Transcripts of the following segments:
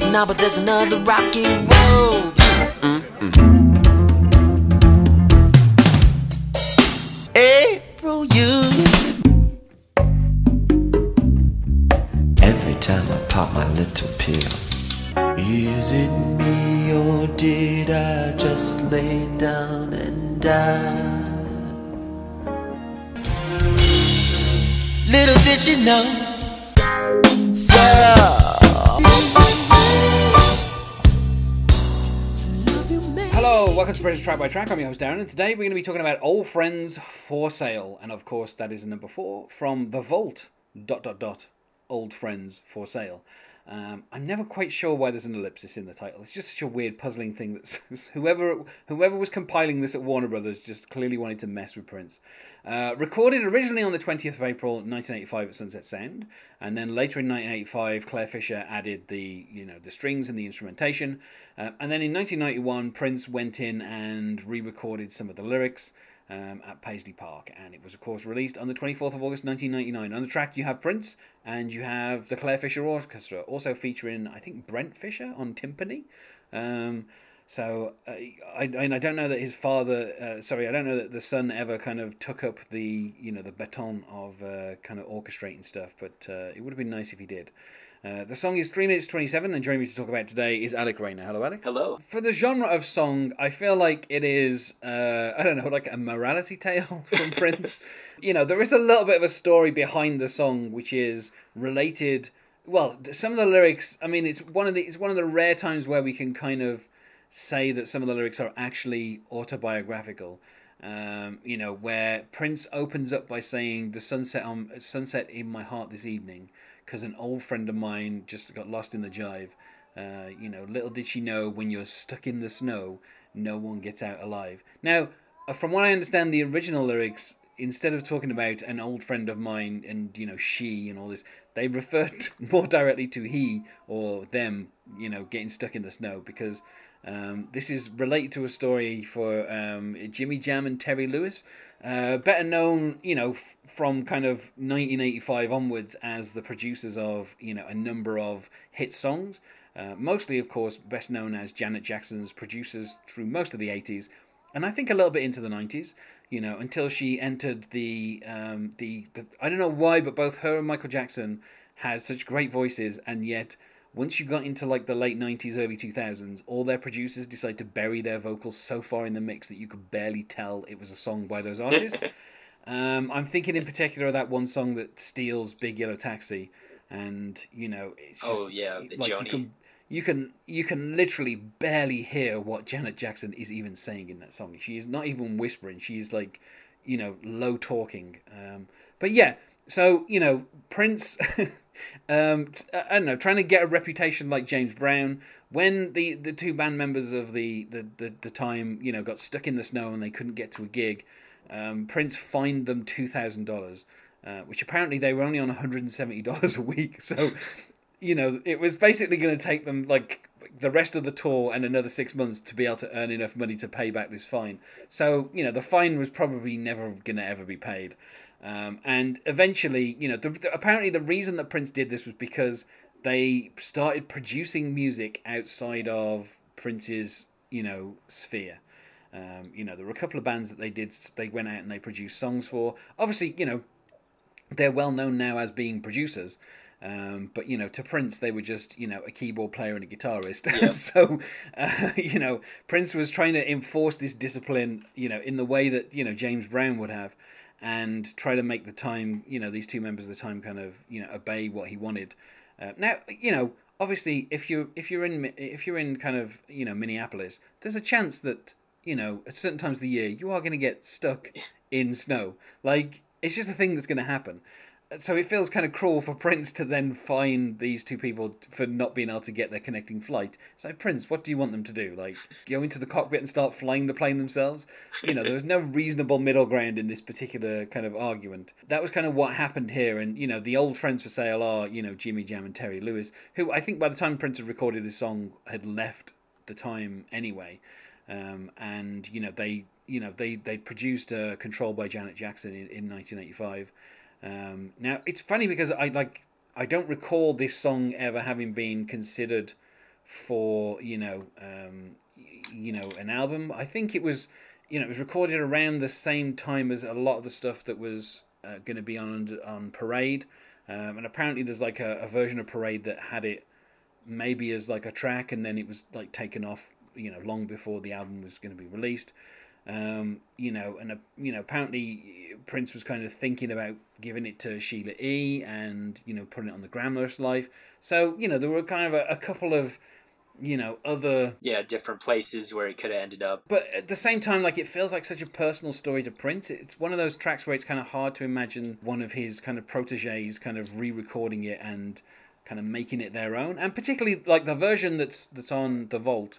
Now, but there's another rocky road. Mm-hmm. April, you. Every time I pop my little pill. Is it me or did I just lay down and die? Little did you know. So. Hello, welcome to Prince Track by Track. I'm your host Darren, and today we're going to be talking about Old Friends for Sale, and of course that is number four from The Vault. Dot dot dot. Old Friends for Sale. Um, I'm never quite sure why there's an ellipsis in the title. It's just such a weird, puzzling thing that whoever whoever was compiling this at Warner Brothers just clearly wanted to mess with Prince. Uh, recorded originally on the 20th of April 1985 at Sunset Sound, and then later in 1985, Clare Fischer added the you know the strings and the instrumentation, uh, and then in 1991, Prince went in and re-recorded some of the lyrics. Um, at Paisley Park, and it was, of course, released on the 24th of August 1999. On the track, you have Prince and you have the Clare Fischer Orchestra, also featuring, I think, Brent Fischer on timpani. Um, so uh, I, I don't know that his father, uh, sorry, I don't know that the son ever kind of took up the you know the baton of uh, kind of orchestrating stuff, but uh, it would have been nice if he did. Uh, the song is 3 minutes 27, and joining me to talk about today is Alec Reyna. Hello, Alec. Hello. For the genre of song, I feel like it is, uh, I don't know, like a morality tale from Prince. You know, there is a little bit of a story behind the song which is related. Well, some of the lyrics, I mean, it's one of the it's one of the rare times where we can kind of say that some of the lyrics are actually autobiographical. Um, you know, where Prince opens up by saying, "The sunset on sunset in my heart this evening," because an old friend of mine just got lost in the jive. Uh, you know, little did she know when you're stuck in the snow, no one gets out alive. Now, uh, from what I understand, the original lyrics, instead of talking about an old friend of mine and you know she and all this, they referred more directly to he or them, you know, getting stuck in the snow because um, this is related to a story for um, Jimmy Jam and Terry Lewis, uh, better known, you know, f- from kind of 1985 onwards as the producers of you know a number of hit songs. Uh, mostly, of course, best known as Janet Jackson's producers through most of the 80s, and I think a little bit into the 90s. You know, until she entered the um, the, the I don't know why, but both her and Michael Jackson had such great voices, and yet once you got into like the late 90s early 2000s all their producers decided to bury their vocals so far in the mix that you could barely tell it was a song by those artists. Um, i'm thinking in particular of that one song that steals big yellow taxi. And you know it's just Oh, yeah, like you can you can you can literally barely hear what janet jackson is even saying in that song. She is not even whispering. She's like you know low talking. Um, but yeah so you know prince um i don't know trying to get a reputation like james brown when the the two band members of the the the, the time you know got stuck in the snow and they couldn't get to a gig um, prince fined them $2000 uh, which apparently they were only on $170 a week. So you know it was basically going to take them like the rest of the tour and another six months to be able to earn enough money to pay back this fine. So you know the fine was probably never going to ever be paid um, and eventually, you know, the, the, apparently the reason that Prince did this was because they started producing music outside of Prince's, you know, sphere. Um, you know, there were a couple of bands that they did. They went out and they produced songs for. Obviously, you know, they're well known now as being producers. Um, but you know, to Prince, they were just you know a keyboard player and a guitarist. so uh, you know, Prince was trying to enforce this discipline, you know, in the way that you know James Brown would have and try to make the time, you know, these two members of the time kind of, you know, obey what he wanted. Uh, now, you know, obviously, if you if you're in if you're in kind of you know Minneapolis, there's a chance that you know at certain times of the year you are going to get stuck in snow. Like it's just a thing that's going to happen. So it feels kind of cruel for Prince to then fine these two people for not being able to get their connecting flight. So Prince, what do you want them to do? Like go into the cockpit and start flying the plane themselves? You know, there was no reasonable middle ground in this particular kind of argument. That was kind of what happened here. And you know, the old friends for sale are you know Jimmy Jam and Terry Lewis, who I think by the time Prince had recorded this song had left the time anyway. Um, and you know they you know they they produced uh, Control by Janet Jackson" in, in 1985. Um, now it's funny because I like I don't recall this song ever having been considered for you know um, you know an album. I think it was you know it was recorded around the same time as a lot of the stuff that was uh, going to be on on Parade, um, and apparently there's like a, a version of Parade that had it maybe as like a track, and then it was like taken off you know long before the album was going to be released. Um, you know, and uh, you know, apparently Prince was kind of thinking about giving it to Sheila E. and you know putting it on the Glamorous Life. So you know, there were kind of a, a couple of you know other Yeah, different places where it could have ended up. but at the same time, like it feels like such a personal story to Prince. It's one of those tracks where it's kind of hard to imagine one of his kind of proteges kind of re-recording it and kind of making it their own. And particularly like the version that's that's on the Vault.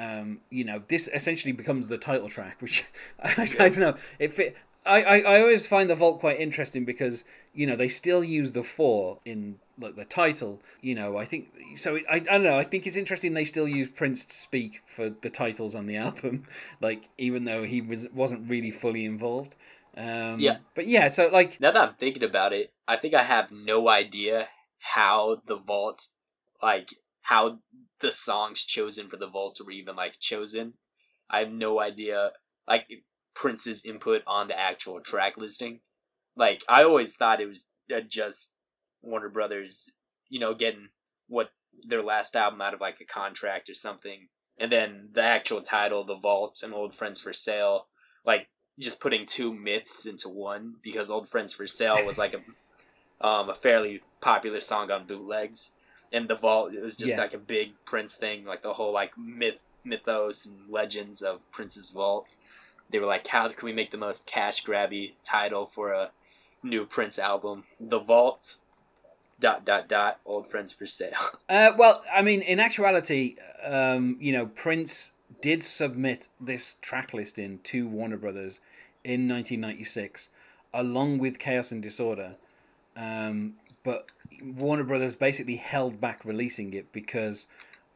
Um, you know, this essentially becomes the title track, which I, I don't know. It fit. I, I, I always find the Vault quite interesting because you know they still use the four in like the title. You know, I think so. I, I don't know. I think it's interesting they still use Prince to speak for the titles on the album, like even though he was wasn't really fully involved. Um, Yeah. But yeah, so like Now that I'm thinking about it, I think I have no idea how the vault, like how the songs chosen for the vaults were even like chosen. I have no idea, like Prince's input on the actual track listing. Like I always thought it was uh, just Warner Brothers, you know, getting what their last album out of like a contract or something, and then the actual title, The Vault and Old Friends for Sale, like just putting two myths into one because Old Friends for Sale was like a um a fairly popular song on bootlegs, and the Vault it was just Yeah. like a big Prince thing, like the whole like myth mythos and legends of Prince's Vault. They were like, how can we make the most cash grabby title for a new Prince album? The Vault. Dot dot dot. Old Friends for Sale. Uh, well, I mean, in actuality, um, you know, Prince did submit this track listing to Warner Brothers in 1996, along with Chaos and Disorder. Um, but Warner Brothers basically held back releasing it because,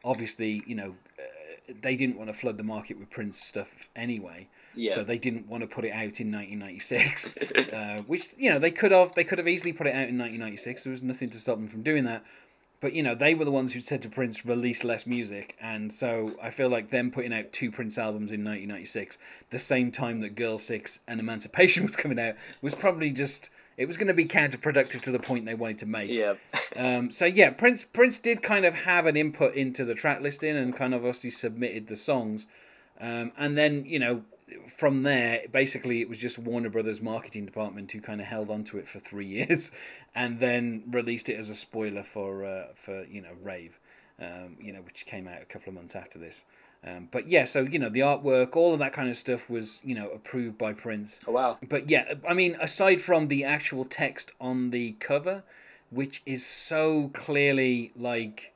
obviously, you know, uh, they didn't want to flood the market with Prince stuff anyway. Yeah. So they didn't want to put it out in 1996, uh, which you know they could have. They could have easily put it out in 1996. There was nothing to stop them from doing that. But you know they were the ones who said to Prince release less music, and so I feel like them putting out two Prince albums in 1996, the same time that Girl Six and Emancipation was coming out, was probably just it was going to be counterproductive to the point they wanted to make. yeah. Um, so yeah, Prince Prince did kind of have an input into the track listing and kind of obviously submitted the songs, um, and then you know from there basically it was just Warner Brothers marketing department who kind of held onto it for three years, and then released it as a spoiler for uh, for you know Rave, um, you know which came out a couple of months after this. Um, but yeah, so you know the artwork, all of that kind of stuff was you know approved by Prince. Oh wow. But yeah, I mean, aside from the actual text on the cover, which is so clearly like,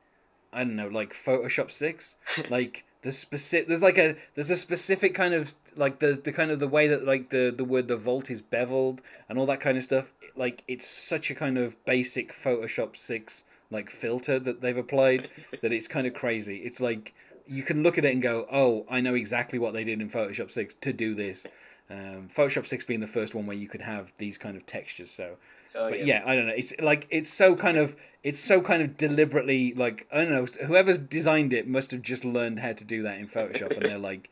I don't know, like Photoshop six, like the specific. There's like a there's a specific kind of like the the kind of the way that like the the word the vault is beveled and all that kind of stuff. Like it's such a kind of basic Photoshop six like filter that they've applied that it's kind of crazy. It's like you can look at it and go, "Oh, I know exactly what they did in Photoshop six to do this." Um, Photoshop six being the first one where you could have these kind of textures. So, Oh, but yeah. I don't know. It's like it's so kind of it's so kind of deliberately like I don't know. Whoever's designed it must have just learned how to do that in Photoshop, and they're like,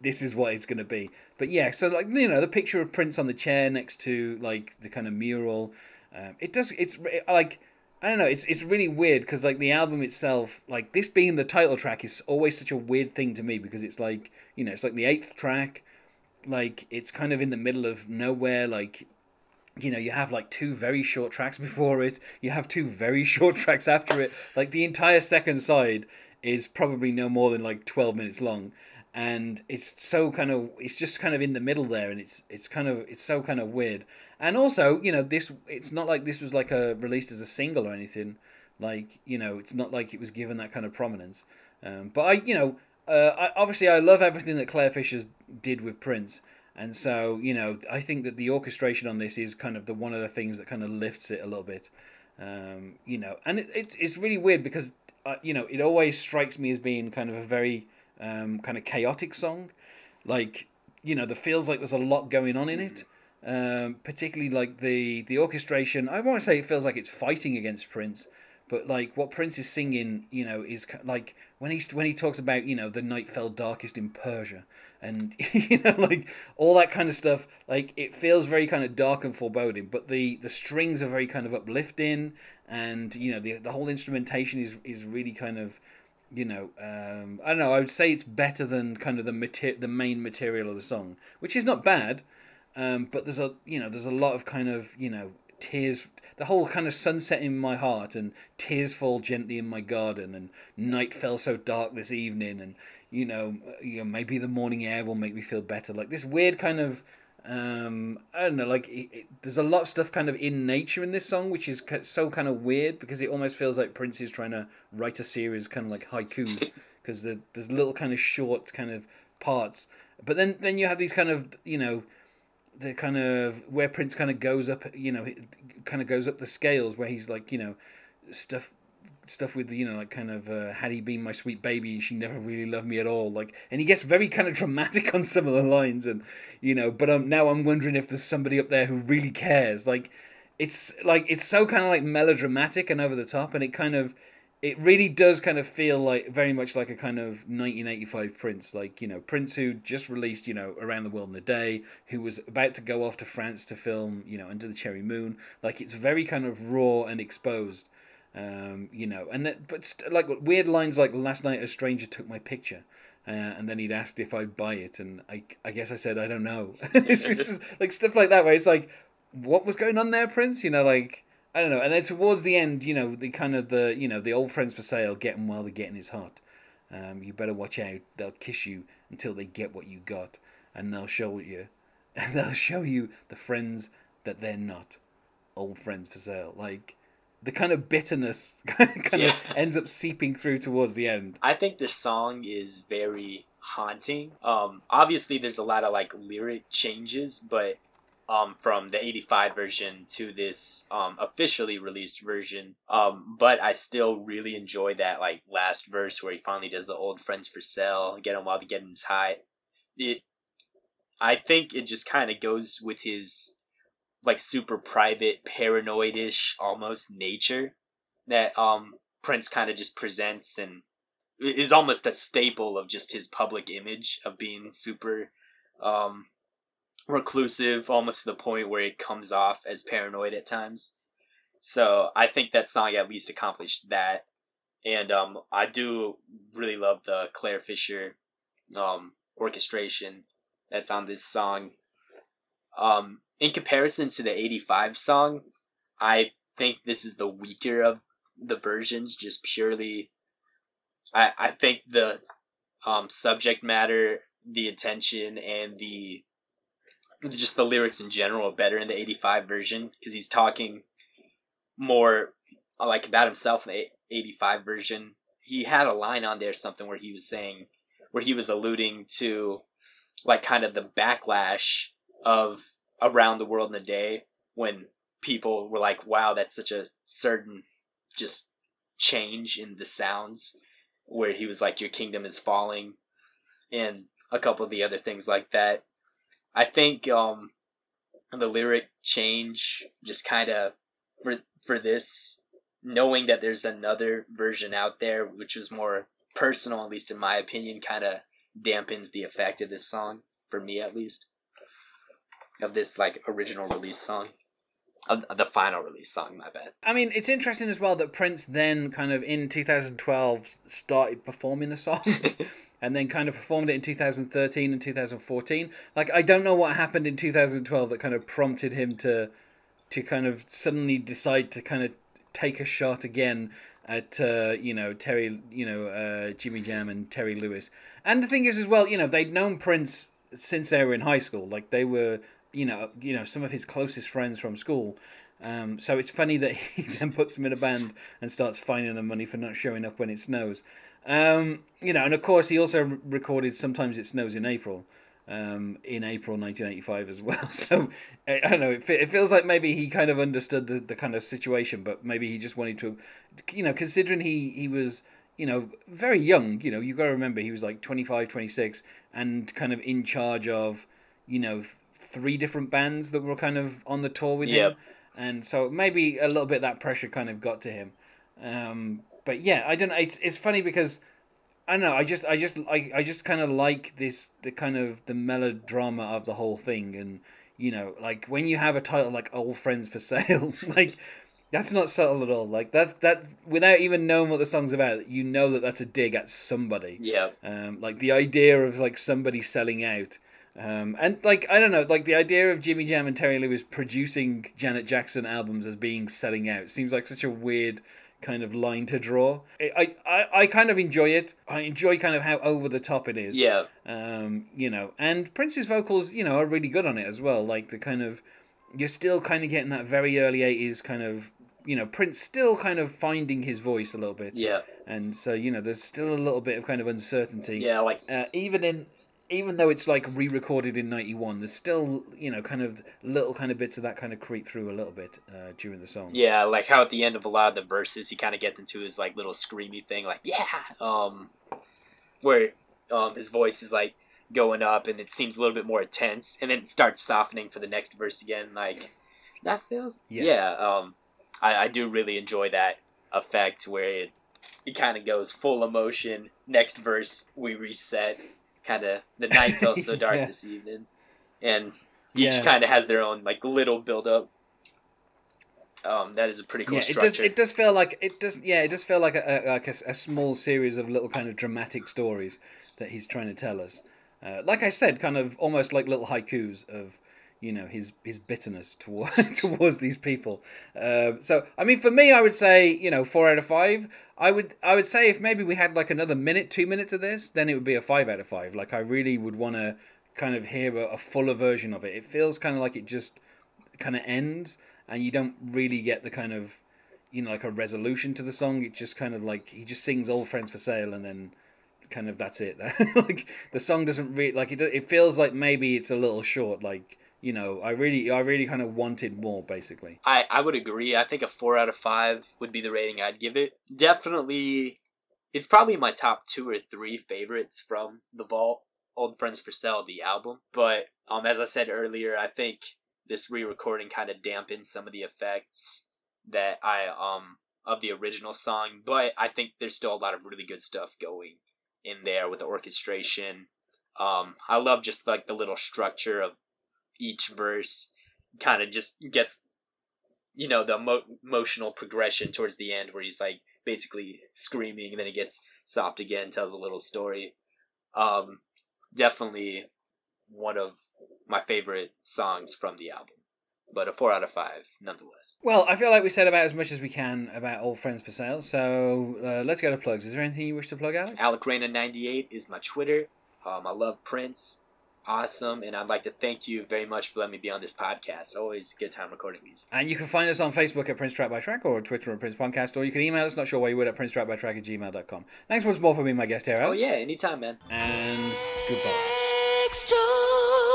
this is what it's going to be. But yeah, so like you know the picture of Prince on the chair next to like the kind of mural. Um, it does. It's re- like I don't know. It's it's really weird because like the album itself, like this being the title track, is always such a weird thing to me because it's like you know it's like the eighth track, like it's kind of in the middle of nowhere, like you know, you have like two very short tracks before it. You have two very short tracks after it. Like the entire second side is probably no more than like twelve minutes long, and it's so kind of it's just kind of in the middle there, and it's it's kind of it's so kind of weird. And also, you know, this it's not like this was like a released as a single or anything. Like you know, it's not like it was given that kind of prominence. Um, but I, you know, uh, I, obviously I love everything that Clare Fischer did with Prince. And so, you know, I think that the orchestration on this is kind of the one of the things that kind of lifts it a little bit. Um, you know, and it, it's it's really weird because uh, you know it always strikes me as being kind of a very um, kind of chaotic song, like you know, there feels like there's a lot going on in it. Um, particularly like the the orchestration. I want to say it feels like it's fighting against Prince, but like what Prince is singing, you know, is like when he's when he talks about you know the night fell darkest in Persia, and you know like all that kind of stuff. Like it feels very kind of dark and foreboding, but the the strings are very kind of uplifting, and you know the the whole instrumentation is is really kind of you know, um, I don't know. I would say it's better than kind of the mater- the main material of the song, which is not bad. Um, but there's a you know there's a lot of kind of you know tears. The whole kind of sunset in my heart and tears fall gently in my garden and night fell so dark this evening and you know you know maybe the morning air will make me feel better. Like this weird kind of um i don't know like it, it, there's a lot of stuff kind of in nature in this song which is so kind of weird because it almost feels like prince is trying to write a series kind of like haikus because the, there's little kind of short kind of parts. But then then you have these kind of you know the kind of where prince kind of goes up you know kind of goes up the scales where he's like you know stuff stuff with you know like kind of uh, had he been my sweet baby and she never really loved me at all. Like and he gets very kind of dramatic on some of the lines and you know but um now i'm wondering if there's somebody up there who really cares. Like it's like it's so kind of like melodramatic and over the top and it kind of it really does kind of feel like very much like a kind of 1985 prince. Like you know prince who just released you know around the world in a day who was about to go off to france to film you know under the cherry moon. Like it's very kind of raw and exposed um, you know, and that, but st- like weird lines like last night a stranger took my picture, uh, and then he'd asked if I'd buy it, and I, I guess I said I don't know. it's just like stuff like that where it's like, what was going on there, Prince? You know, like I don't know. And then towards the end, you know, the kind of the you know the old friends for sale get him while they're getting his heart. Um, you better watch out. They'll kiss you until they get what you got, and they'll show you, and they'll show you the friends that they're not. Old friends for sale, like the kind of bitterness kind Yeah. of ends up seeping through towards the end. I think this song is very haunting. Um, obviously, there's a lot of like lyric changes, but um, from the 85 version to this um, officially released version. Um, but I still really enjoy that like last verse where he finally does the old friends for sale, get him while the getting's high. It, I think it just kind of goes with his like super private, paranoidish almost nature that um Prince kind of just presents and is almost a staple of just his public image of being super um reclusive almost to the point where it comes off as paranoid at times. So i think that song at least accomplished that. And um i do really love the clare fischer um orchestration that's on this song um in comparison to the 85 song i think this is the weaker of the versions just purely I I think the um subject matter, the attention and the just the lyrics in general are better in the 85 version because he's talking more like about himself in the 85 version. He had a line on there something where he was saying where he was alluding to like kind of the backlash of around the world in a day when people were like wow that's such a certain just change in the sounds where he was like your kingdom is falling and a couple of the other things like that. I think um the lyric change just kind of for for this knowing that there's another version out there which was more personal at least in my opinion kind of dampens the effect of this song for me at least of this like original release song of the final release song my bad I mean, it's interesting as well that Prince then kind of in 2012 started performing the song and then kind of performed it in 2013 and 2014. Like I don't know what happened in 2012 that kind of prompted him to to kind of suddenly decide to kind of take a shot again at uh, you know Terry, you know uh, Jimmy Jam and Terry Lewis. And the thing is as well, you know, they'd known Prince since they were in high school. Like they were, you know, you know some of his closest friends from school. Um, so it's funny that he then puts them in a band and starts fining them money for not showing up when it snows. Um, you know, and of course he also recorded "Sometimes It Snows in April" um, in April 1985 as well. So I, I don't know. It, it feels like maybe he kind of understood the, the kind of situation, but maybe he just wanted to, you know, considering he he was you know very young. You know, you got to remember he was like 25, 26, and kind of in charge of you know three different bands that were kind of on the tour with Yep. him and so maybe a little bit that pressure kind of got to him Um, but yeah, I don't know. It's it's funny because I don't know. I just I just I, I just kind of like this the kind of the melodrama of the whole thing, and you know, like when you have a title like "Old Friends for Sale," like that's not subtle at all. Like that that without even knowing what the song's about, you know that that's a dig at somebody. Yeah. Um, like the idea of like somebody selling out. Um, and like I don't know, like the idea of Jimmy Jam and Terry Lewis producing Janet Jackson albums as being selling out seems like such a weird kind of line to draw. I I, I kind of enjoy it. I enjoy kind of how over the top it is. Yeah. Um, you know, and Prince's vocals, you know, are really good on it as well. Like the kind of you're still kind of getting that very early '80s kind of you know Prince still kind of finding his voice a little bit. Yeah. And so you know, there's still a little bit of kind of uncertainty. Yeah. Like Uh, even in even though it's like re-recorded in 91 there's still you know kind of little kind of bits of that kind of creep through a little bit uh, during the song Yeah, like how at the end of a lot of the verses he kind of gets into his like little screamy thing, like yeah, um, where um his voice is like going up and it seems a little bit more intense, and then it starts softening for the next verse again. Like that feels Yeah. yeah. um, I I do really enjoy that effect where it it kind of goes full emotion. Next verse we reset. Kind of the night felt so dark Yeah. this evening, and each Yeah. kind of has their own like little build up. Um, that is a pretty cool yeah, it does. It does feel like it does. Yeah, it does feel like a, a like a, a small series of little kind of dramatic stories that he's trying to tell us. Uh, like I said, kind of almost like little haikus of you know his his bitterness toward, towards these people. Uh, so I mean, for me, I would say you know four out of five. I would I would say if maybe we had like another minute, two minutes of this, then it would be a five out of five. Like I really would want to kind of hear a, a fuller version of it. It feels kind of like it just kind of ends and you don't really get the kind of you know like a resolution to the song it just kind of like he just sings old friends for sale and then kind of that's it like the song doesn't really like it it feels like maybe it's a little short like you know i really i really kind of wanted more basically I, I would agree. I think a four out of five would be the rating I'd give it. Definitely, it's probably my top two or three favorites from the Vault. Old Friends for Sale, the album. But um, as I said earlier, I think this re-recording kind of dampens some of the effects that I um of the original song. But I think there's still a lot of really good stuff going in there with the orchestration. Um, I love just like the little structure of each verse. Kind of just gets you know the emo- emotional progression towards the end where he's like basically screaming and then he gets soft again tells a little story. Um definitely one of my favorite songs from the album but a four out of five nonetheless. Well i feel like we said about as much as we can about old friends for sale so uh, let's go to plugs. Is there anything you wish to plug out alec Reyna 98 is my twitter. Um i love prince awesome and i'd like to thank you very much for letting me be on this podcast always a good time recording these And you can find us on Facebook at Prince Track by Track or Twitter at Prince Podcast, or you can email us, not sure why you would, at Prince Track by Track at gmail.com. Thanks once more for being my guest here, oh yeah anytime man And goodbye. Extraordinary.